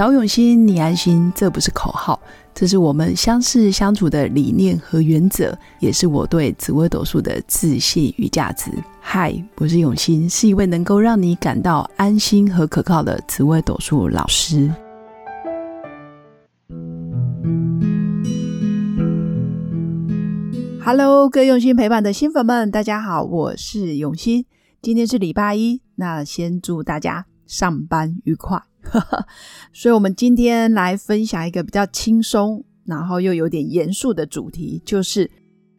找永新，你安心，这不是口号，这是我们相识相处的理念和原则，也是我对紫微斗数的自信与价值。嗨，我是永新，是一位能够让你感到安心和可靠的紫微斗数老师。Hello，各位用心陪伴的新粉们，大家好，我是永新。今天是礼拜一，那先祝大家上班愉快。所以，我们今天来分享一个比较轻松，然后又有点严肃的主题，就是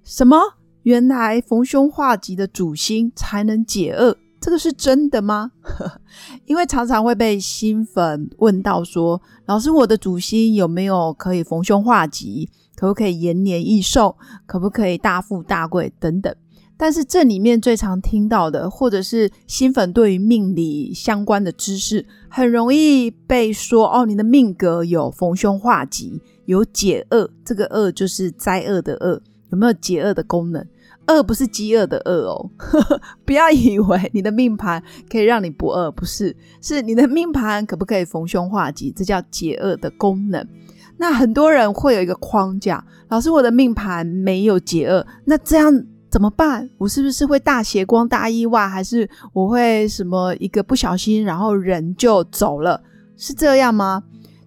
什么？原来逢凶化吉的主星才能解厄，这个是真的吗？因为常常会被新粉问到说：“老师，我的主星有没有可以逢凶化吉？可不可以延年益寿？可不可以大富大贵？等等。”但是这里面最常听到的，或者是新粉对于命理相关的知识，很容易被说哦，你的命格有逢凶化吉，有解厄，这个厄就是灾厄的厄，有没有解厄的功能？饿不是饥饿的饿哦，不要以为你的命盘可以让你不饿，不是，是你的命盘可不可以逢凶化吉？这叫解厄的功能。那很多人会有一个框架，老师，我的命盘没有解厄，那这样。怎么办？我是不是会大血光、大意外，还是我会什么一个不小心，然后人就走了？是这样吗？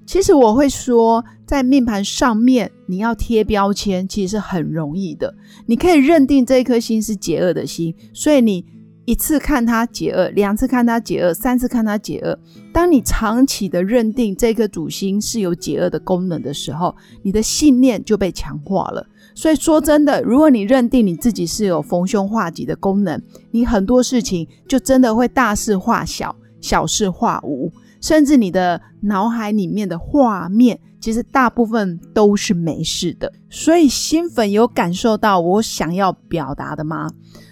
其实我会说，在命盘上面你要贴标签，其实是很容易的。你可以认定这一颗星是解厄的星，所以你一次看它解厄，两次看它解厄，三次看它解厄。当你长期的认定这颗主星是有解厄的功能的时候，你的信念就被强化了。所以说真的，如果你认定你自己是有逢凶化吉的功能，你很多事情就真的会大事化小，小事化无，甚至你的脑海里面的画面，其实大部分都是没事的。所以新粉有感受到我想要表达的吗？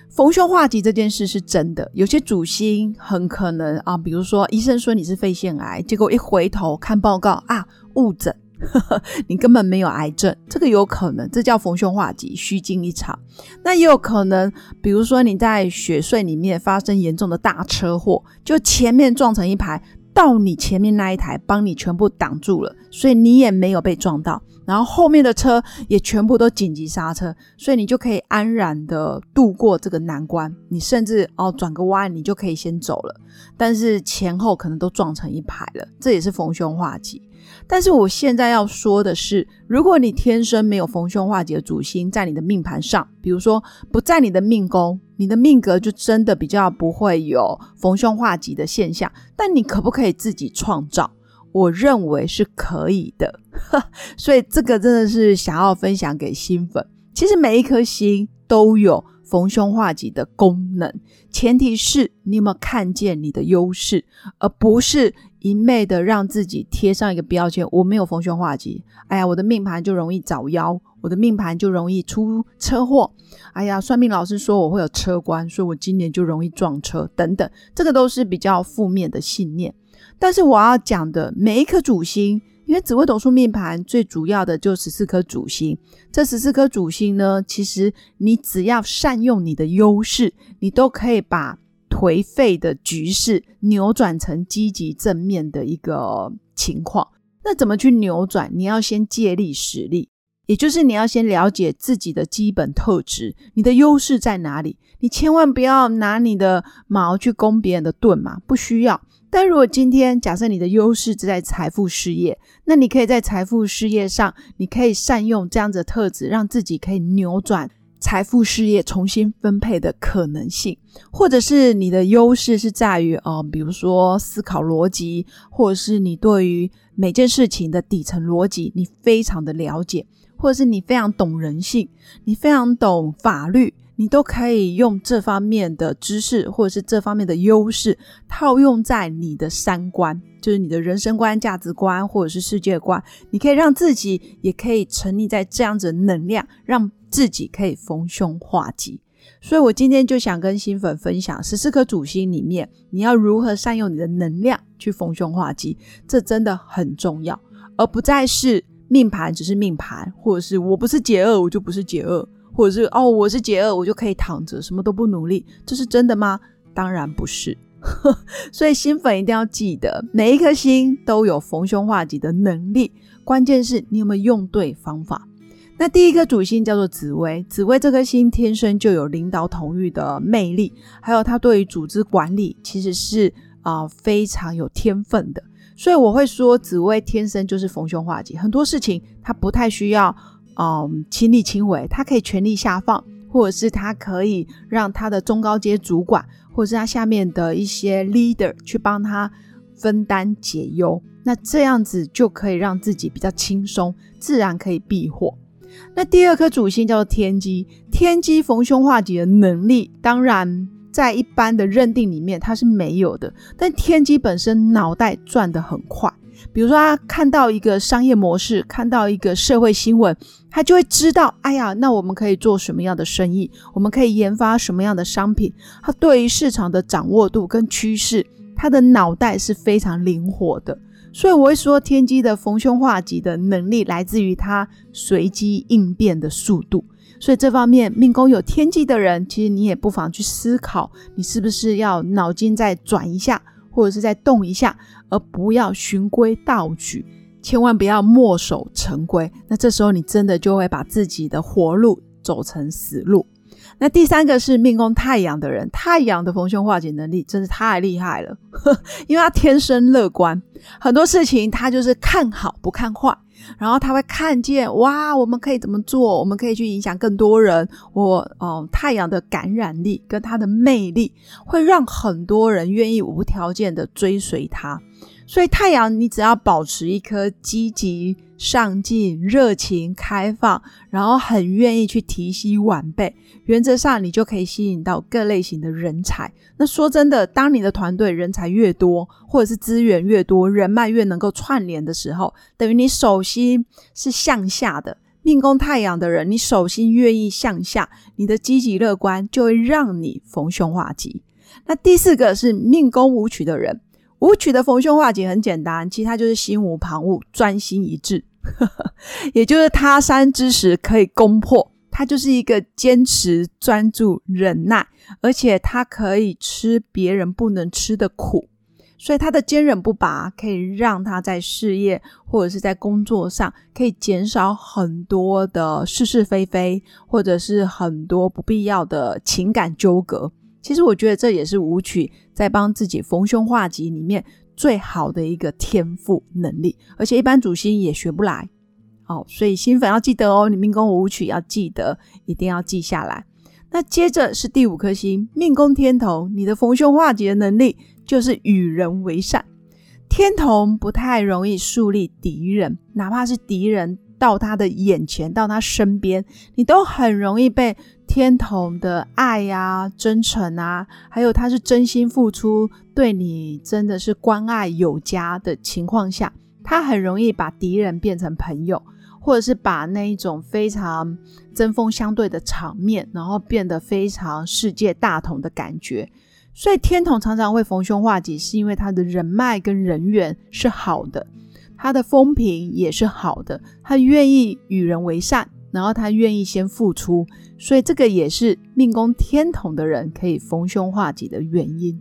逢凶化吉这件事是真的，有些主星很可能啊，比如说医生说你是肺腺癌，结果一回头看报告啊，误诊。你根本没有癌症，这个有可能，这叫逢凶化吉，虚惊一场。那也有可能，比如说你在雪隧里面发生严重的大车祸，就前面撞成一排，到你前面那一台帮你全部挡住了，所以你也没有被撞到，然后后面的车也全部都紧急刹车，所以你就可以安然的度过这个难关。你甚至哦转个弯，你就可以先走了，但是前后可能都撞成一排了，这也是逢凶化吉。但是我现在要说的是，如果你天生没有逢凶化吉的主星在你的命盘上，比如说不在你的命宫，你的命格就真的比较不会有逢凶化吉的现象。但你可不可以自己创造？我认为是可以的。所以这个真的是想要分享给新粉。其实每一颗星都有逢凶化吉的功能，前提是你有没有看见你的优势，而不是。一昧的让自己贴上一个标签，我没有逢凶化吉，哎呀，我的命盘就容易早夭，我的命盘就容易出车祸，哎呀，算命老师说我会有车关，所以我今年就容易撞车，等等，这个都是比较负面的信念。但是我要讲的每一颗主星，因为紫微斗数命盘最主要的就十四颗主星，这十四颗主星呢，其实你只要善用你的优势，你都可以把。颓废的局势扭转成积极正面的一个情况，那怎么去扭转？你要先借力使力，也就是你要先了解自己的基本特质，你的优势在哪里？你千万不要拿你的矛去攻别人的盾嘛，不需要。但如果今天假设你的优势是在财富事业，那你可以在财富事业上，你可以善用这样子的特质，让自己可以扭转。财富事业重新分配的可能性，或者是你的优势是在于哦，比如说思考逻辑，或者是你对于每件事情的底层逻辑你非常的了解，或者是你非常懂人性，你非常懂法律，你都可以用这方面的知识或者是这方面的优势套用在你的三观，就是你的人生观、价值观或者是世界观，你可以让自己也可以沉溺在这样子的能量，让。自己可以逢凶化吉，所以我今天就想跟新粉分享十四颗主星里面，你要如何善用你的能量去逢凶化吉，这真的很重要，而不再是命盘只是命盘，或者是我不是解厄我就不是解厄，或者是哦我是解厄我就可以躺着什么都不努力，这是真的吗？当然不是。所以新粉一定要记得，每一颗星都有逢凶化吉的能力，关键是你有没有用对方法。那第一颗主星叫做紫薇，紫薇这颗星天生就有领导统御的魅力，还有它对于组织管理其实是啊非常有天分的。所以我会说，紫薇天生就是逢凶化吉，很多事情他不太需要嗯亲力亲为，他可以权力下放，或者是他可以让他的中高阶主管，或者是他下面的一些 leader 去帮他分担解忧，那这样子就可以让自己比较轻松，自然可以避祸。那第二颗主星叫做天机，天机逢凶化吉的能力，当然。在一般的认定里面，它是没有的。但天机本身脑袋转得很快，比如说他看到一个商业模式，看到一个社会新闻，他就会知道，哎呀，那我们可以做什么样的生意，我们可以研发什么样的商品。他对于市场的掌握度跟趋势，他的脑袋是非常灵活的。所以我会说，天机的逢凶化吉的能力来自于他随机应变的速度。所以这方面命宫有天机的人，其实你也不妨去思考，你是不是要脑筋再转一下，或者是再动一下，而不要循规蹈矩，千万不要墨守成规。那这时候你真的就会把自己的活路走成死路。那第三个是命宫太阳的人，太阳的逢凶化吉能力真是太厉害了，因为他天生乐观，很多事情他就是看好不看坏。然后他会看见哇，我们可以怎么做？我们可以去影响更多人。我哦，太阳的感染力跟他的魅力，会让很多人愿意无条件的追随他。所以太阳，你只要保持一颗积极、上进、热情、开放，然后很愿意去提携晚辈，原则上你就可以吸引到各类型的人才。那说真的，当你的团队人才越多，或者是资源越多，人脉越能够串联的时候，等于你手心是向下的。命宫太阳的人，你手心愿意向下，你的积极乐观就会让你逢凶化吉。那第四个是命宫舞曲的人。舞曲的逢凶化吉很简单，其实它就是心无旁骛、专心一致，也就是他山之石可以攻破。他就是一个坚持、专注、忍耐，而且他可以吃别人不能吃的苦，所以他的坚韧不拔可以让他在事业或者是在工作上可以减少很多的是是非非，或者是很多不必要的情感纠葛。其实我觉得这也是舞曲在帮自己逢凶化吉里面最好的一个天赋能力，而且一般主星也学不来。哦，所以新粉要记得哦，你命宫舞曲要记得，一定要记下来。那接着是第五颗星，命宫天同，你的逢凶化吉的能力就是与人为善。天同不太容易树立敌人，哪怕是敌人。到他的眼前，到他身边，你都很容易被天童的爱呀、真诚啊，还有他是真心付出，对你真的是关爱有加的情况下，他很容易把敌人变成朋友，或者是把那一种非常针锋相对的场面，然后变得非常世界大同的感觉。所以天童常常会逢凶化吉，是因为他的人脉跟人缘是好的。他的风评也是好的，他愿意与人为善，然后他愿意先付出，所以这个也是命宫天同的人可以逢凶化吉的原因。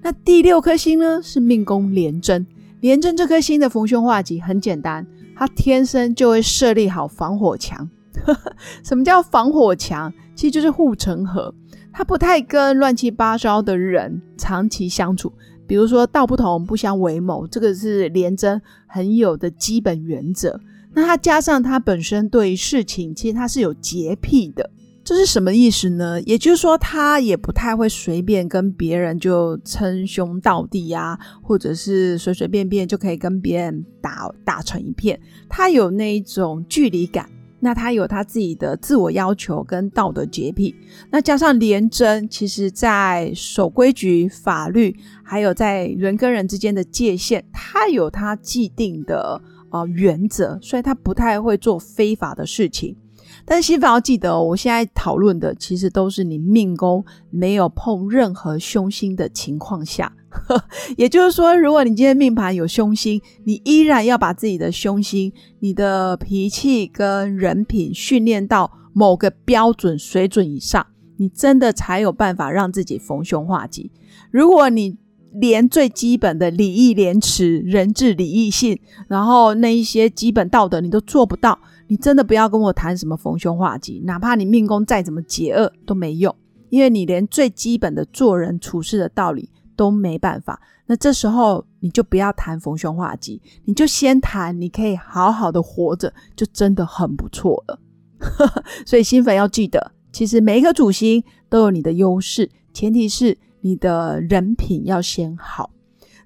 那第六颗星呢是命宫廉贞，廉贞这颗星的逢凶化吉很简单，他天生就会设立好防火墙。什么叫防火墙？其实就是护城河，他不太跟乱七八糟的人长期相处。比如说道不同不相为谋，这个是廉贞很有的基本原则。那他加上他本身对事情，其实他是有洁癖的，这是什么意思呢？也就是说，他也不太会随便跟别人就称兄道弟呀，或者是随随便便就可以跟别人打打成一片。他有那一种距离感。那他有他自己的自我要求跟道德洁癖，那加上廉贞，其实在守规矩、法律，还有在人跟人之间的界限，他有他既定的呃原则，所以他不太会做非法的事情。但是新粉要记得，我现在讨论的其实都是你命宫没有碰任何凶星的情况下，也就是说，如果你今天命盘有凶星，你依然要把自己的凶星、你的脾气跟人品训练到某个标准水准以上，你真的才有办法让自己逢凶化吉。如果你连最基本的礼义廉耻、人治礼义信，然后那一些基本道德你都做不到，你真的不要跟我谈什么逢凶化吉，哪怕你命宫再怎么解厄都没用，因为你连最基本的做人处事的道理都没办法。那这时候你就不要谈逢凶化吉，你就先谈你可以好好的活着，就真的很不错了。所以新粉要记得，其实每一颗主星都有你的优势，前提是。你的人品要先好，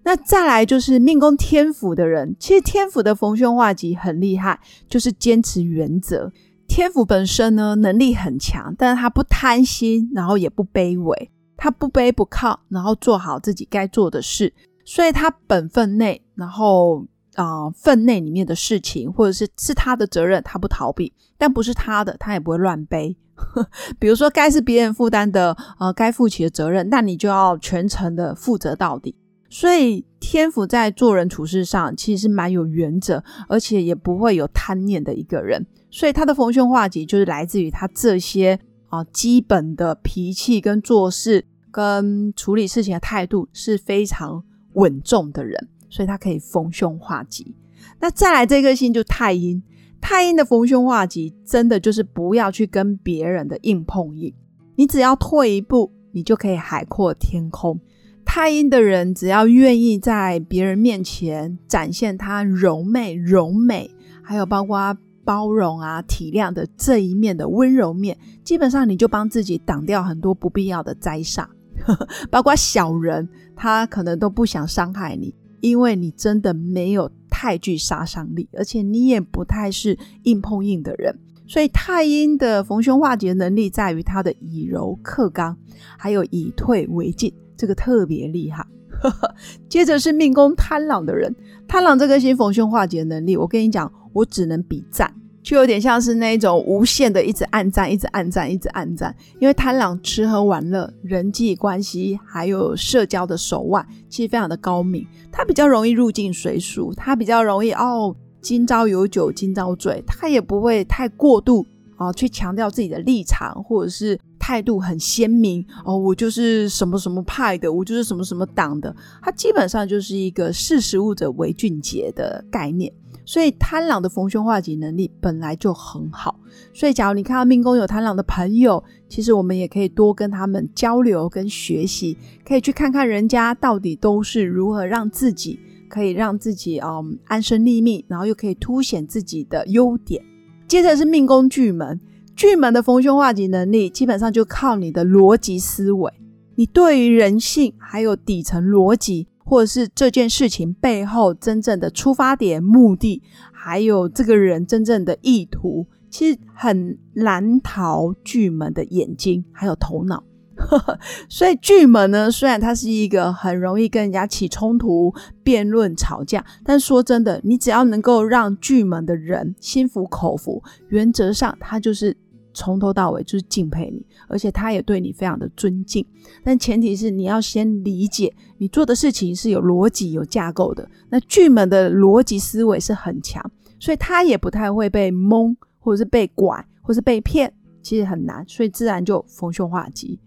那再来就是命宫天府的人，其实天府的逢凶化吉很厉害，就是坚持原则。天府本身呢能力很强，但是他不贪心，然后也不卑微，他不卑不亢，然后做好自己该做的事，所以他本分内，然后啊分内里面的事情，或者是是他的责任，他不逃避，但不是他的，他也不会乱背。比如说，该是别人负担的，呃，该负起的责任，那你就要全程的负责到底。所以天府在做人处事上，其实是蛮有原则，而且也不会有贪念的一个人。所以他的逢凶化吉，就是来自于他这些啊基本的脾气跟做事跟处理事情的态度是非常稳重的人，所以他可以逢凶化吉。那再来这颗星就太阴。太阴的逢凶化吉，真的就是不要去跟别人的硬碰硬，你只要退一步，你就可以海阔天空。太阴的人只要愿意在别人面前展现他柔媚、柔美，还有包括包容啊、体谅的这一面的温柔面，基本上你就帮自己挡掉很多不必要的灾煞，包括小人，他可能都不想伤害你。因为你真的没有太具杀伤力，而且你也不太是硬碰硬的人，所以太阴的逢凶化吉能力在于他的以柔克刚，还有以退为进，这个特别厉害。接着是命宫贪狼的人，贪狼这颗星逢凶化吉的能力，我跟你讲，我只能比赞。就有点像是那种无限的一直暗赞，一直暗赞，一直暗赞。因为贪狼吃喝玩乐、人际关系还有社交的手腕，其实非常的高明。他比较容易入境随俗，他比较容易哦，今朝有酒今朝醉。他也不会太过度啊，去强调自己的立场或者是态度很鲜明哦。我就是什么什么派的，我就是什么什么党的。他基本上就是一个识时务者为俊杰的概念。所以贪狼的逢凶化吉能力本来就很好，所以假如你看到命宫有贪狼的朋友，其实我们也可以多跟他们交流跟学习，可以去看看人家到底都是如何让自己可以让自己嗯安身立命，然后又可以凸显自己的优点。接着是命宫巨门，巨门的逢凶化吉能力基本上就靠你的逻辑思维，你对于人性还有底层逻辑。或者是这件事情背后真正的出发点、目的，还有这个人真正的意图，其实很难逃巨门的眼睛，还有头脑。所以巨门呢，虽然他是一个很容易跟人家起冲突、辩论、吵架，但说真的，你只要能够让巨门的人心服口服，原则上他就是。从头到尾就是敬佩你，而且他也对你非常的尊敬。但前提是你要先理解，你做的事情是有逻辑、有架构的。那巨门的逻辑思维是很强，所以他也不太会被蒙，或者是被拐，或是被骗，其实很难，所以自然就逢凶化吉。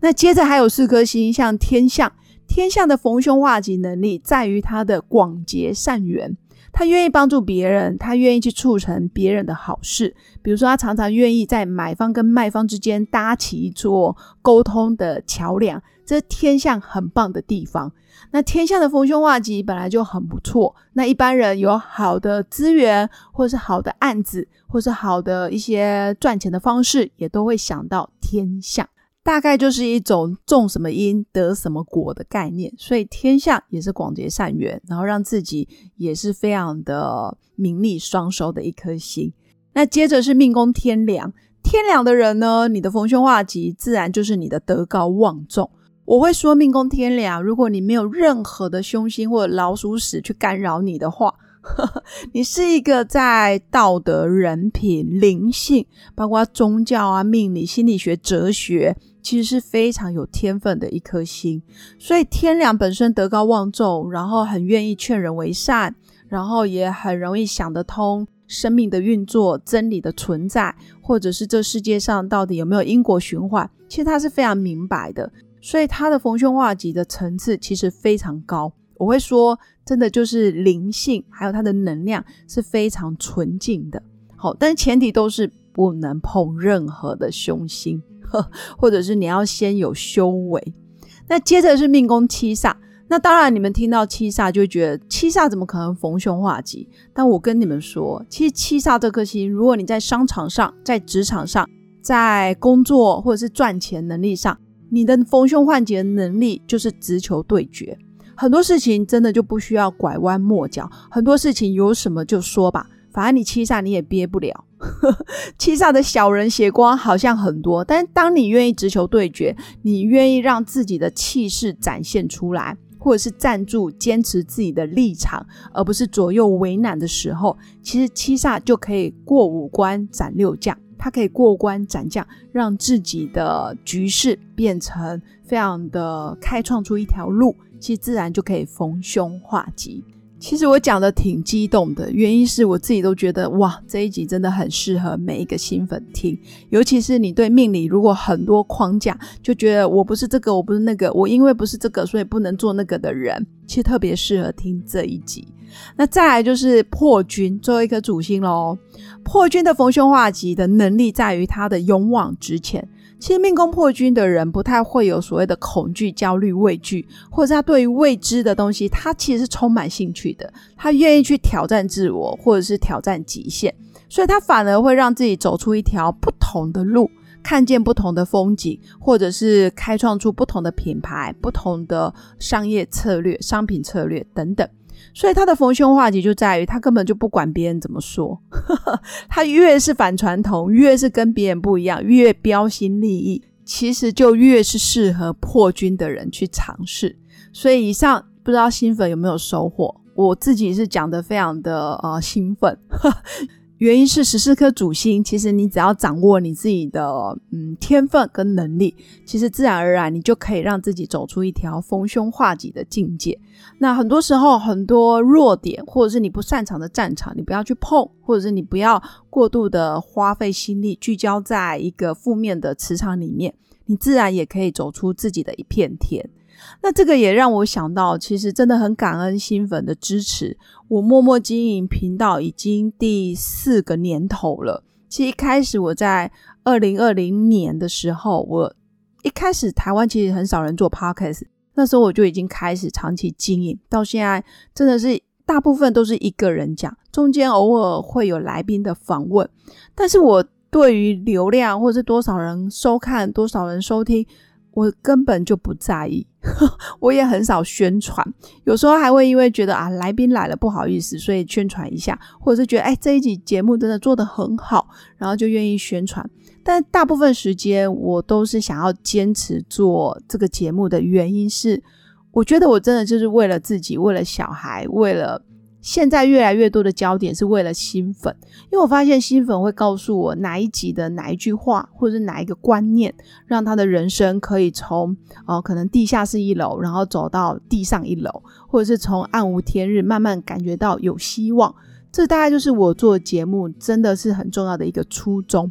那接着还有四颗星，像天象，天象的逢凶化吉能力在于他的广结善缘。他愿意帮助别人，他愿意去促成别人的好事。比如说，他常常愿意在买方跟卖方之间搭起一座沟通的桥梁，这是天象很棒的地方。那天象的逢凶化吉本来就很不错。那一般人有好的资源，或是好的案子，或是好的一些赚钱的方式，也都会想到天象。大概就是一种种什么因得什么果的概念，所以天象也是广结善缘，然后让自己也是非常的名利双收的一颗心。那接着是命宫天梁，天梁的人呢，你的逢凶化吉自然就是你的德高望重。我会说命宫天梁，如果你没有任何的凶星或者老鼠屎去干扰你的话。你是一个在道德、人品、灵性，包括宗教啊、命理、心理学、哲学，其实是非常有天分的一颗心。所以天良本身德高望重，然后很愿意劝人为善，然后也很容易想得通，生命的运作、真理的存在，或者是这世界上到底有没有因果循环，其实他是非常明白的。所以他的逢凶化吉的层次其实非常高。我会说，真的就是灵性，还有它的能量是非常纯净的。好，但前提都是不能碰任何的凶星，或者是你要先有修为。那接着是命宫七煞，那当然你们听到七煞就会觉得七煞怎么可能逢凶化吉？但我跟你们说，其实七煞这颗星，如果你在商场上、在职场上、在工作或者是赚钱能力上，你的逢凶化吉的能力就是直球对决。很多事情真的就不需要拐弯抹角，很多事情有什么就说吧，反正你七煞你也憋不了。七煞的小人邪光好像很多，但是当你愿意直球对决，你愿意让自己的气势展现出来，或者是站住坚持自己的立场，而不是左右为难的时候，其实七煞就可以过五关斩六将，他可以过关斩将，让自己的局势变成非常的开创出一条路。其实自然就可以逢凶化吉。其实我讲的挺激动的，原因是我自己都觉得哇，这一集真的很适合每一个新粉听。尤其是你对命理如果很多框架，就觉得我不是这个，我不是那个，我因为不是这个，所以不能做那个的人，其实特别适合听这一集。那再来就是破军，最后一颗主星喽。破军的逢凶化吉的能力在于他的勇往直前。其实命宫破军的人不太会有所谓的恐惧、焦虑、畏惧，或者他对于未知的东西，他其实是充满兴趣的。他愿意去挑战自我，或者是挑战极限，所以他反而会让自己走出一条不同的路，看见不同的风景，或者是开创出不同的品牌、不同的商业策略、商品策略等等。所以他的逢凶化吉就在于他根本就不管别人怎么说，他越是反传统，越是跟别人不一样，越标新立异，其实就越是适合破军的人去尝试。所以以上不知道新粉有没有收获，我自己是讲的非常的呃兴奋。原因是十四颗主星，其实你只要掌握你自己的嗯天分跟能力，其实自然而然你就可以让自己走出一条逢凶化吉的境界。那很多时候很多弱点或者是你不擅长的战场，你不要去碰，或者是你不要过度的花费心力聚焦在一个负面的磁场里面，你自然也可以走出自己的一片天。那这个也让我想到，其实真的很感恩新粉的支持。我默默经营频道已经第四个年头了。其实一开始我在二零二零年的时候，我一开始台湾其实很少人做 podcast，那时候我就已经开始长期经营，到现在真的是大部分都是一个人讲，中间偶尔会有来宾的访问，但是我对于流量或者是多少人收看、多少人收听。我根本就不在意，我也很少宣传，有时候还会因为觉得啊来宾来了不好意思，所以宣传一下，或者是觉得哎这一集节目真的做得很好，然后就愿意宣传。但大部分时间我都是想要坚持做这个节目的原因是，我觉得我真的就是为了自己，为了小孩，为了。现在越来越多的焦点是为了新粉，因为我发现新粉会告诉我哪一集的哪一句话，或者是哪一个观念，让他的人生可以从哦可能地下室一楼，然后走到地上一楼，或者是从暗无天日慢慢感觉到有希望。这大概就是我做节目真的是很重要的一个初衷。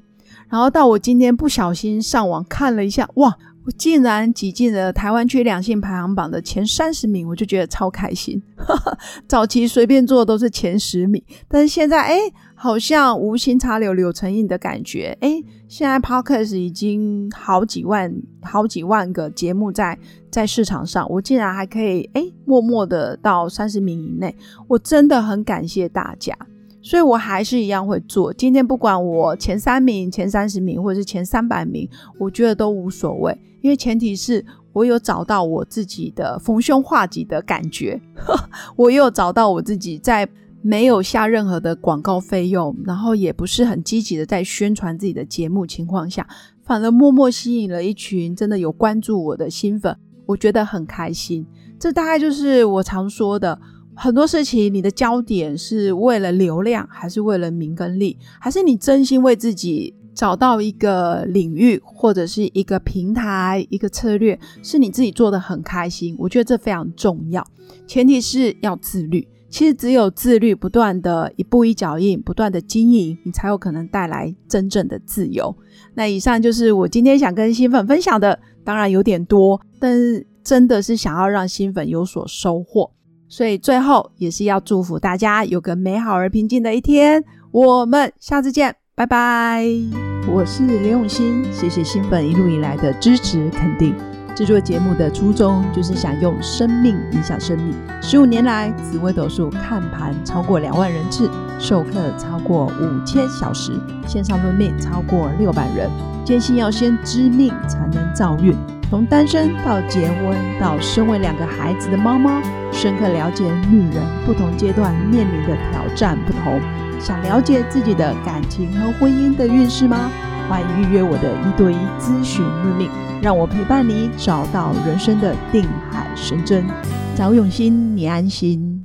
然后到我今天不小心上网看了一下，哇！我竟然挤进了台湾区两性排行榜的前三十名，我就觉得超开心。早期随便做都是前十名，但是现在哎，好像无心插柳柳成荫的感觉。哎，现在 Podcast 已经好几万、好几万个节目在在市场上，我竟然还可以哎，默默的到三十名以内，我真的很感谢大家。所以我还是一样会做。今天不管我前三名、前三十名，或者是前三百名，我觉得都无所谓，因为前提是我有找到我自己的逢凶化吉的感觉，我有找到我自己在没有下任何的广告费用，然后也不是很积极的在宣传自己的节目情况下，反而默默吸引了一群真的有关注我的新粉，我觉得很开心。这大概就是我常说的。很多事情，你的焦点是为了流量，还是为了名跟利，还是你真心为自己找到一个领域，或者是一个平台、一个策略，是你自己做的很开心？我觉得这非常重要。前提是要自律。其实只有自律，不断的一步一脚印，不断的经营，你才有可能带来真正的自由。那以上就是我今天想跟新粉分享的，当然有点多，但是真的是想要让新粉有所收获。所以最后也是要祝福大家有个美好而平静的一天。我们下次见，拜拜。我是刘永新，谢谢新粉一路以来的支持肯定。制作节目的初衷就是想用生命影响生命。十五年来，紫微斗数看盘超过两万人次，授课超过五千小时，线上论命超过六百人。坚信要先知命才能造运。从单身到结婚，到身为两个孩子的妈妈，深刻了解女人不同阶段面临的挑战不同。想了解自己的感情和婚姻的运势吗？欢迎预约我的一对一咨询论命，让我陪伴你找到人生的定海神针。找永新，你安心。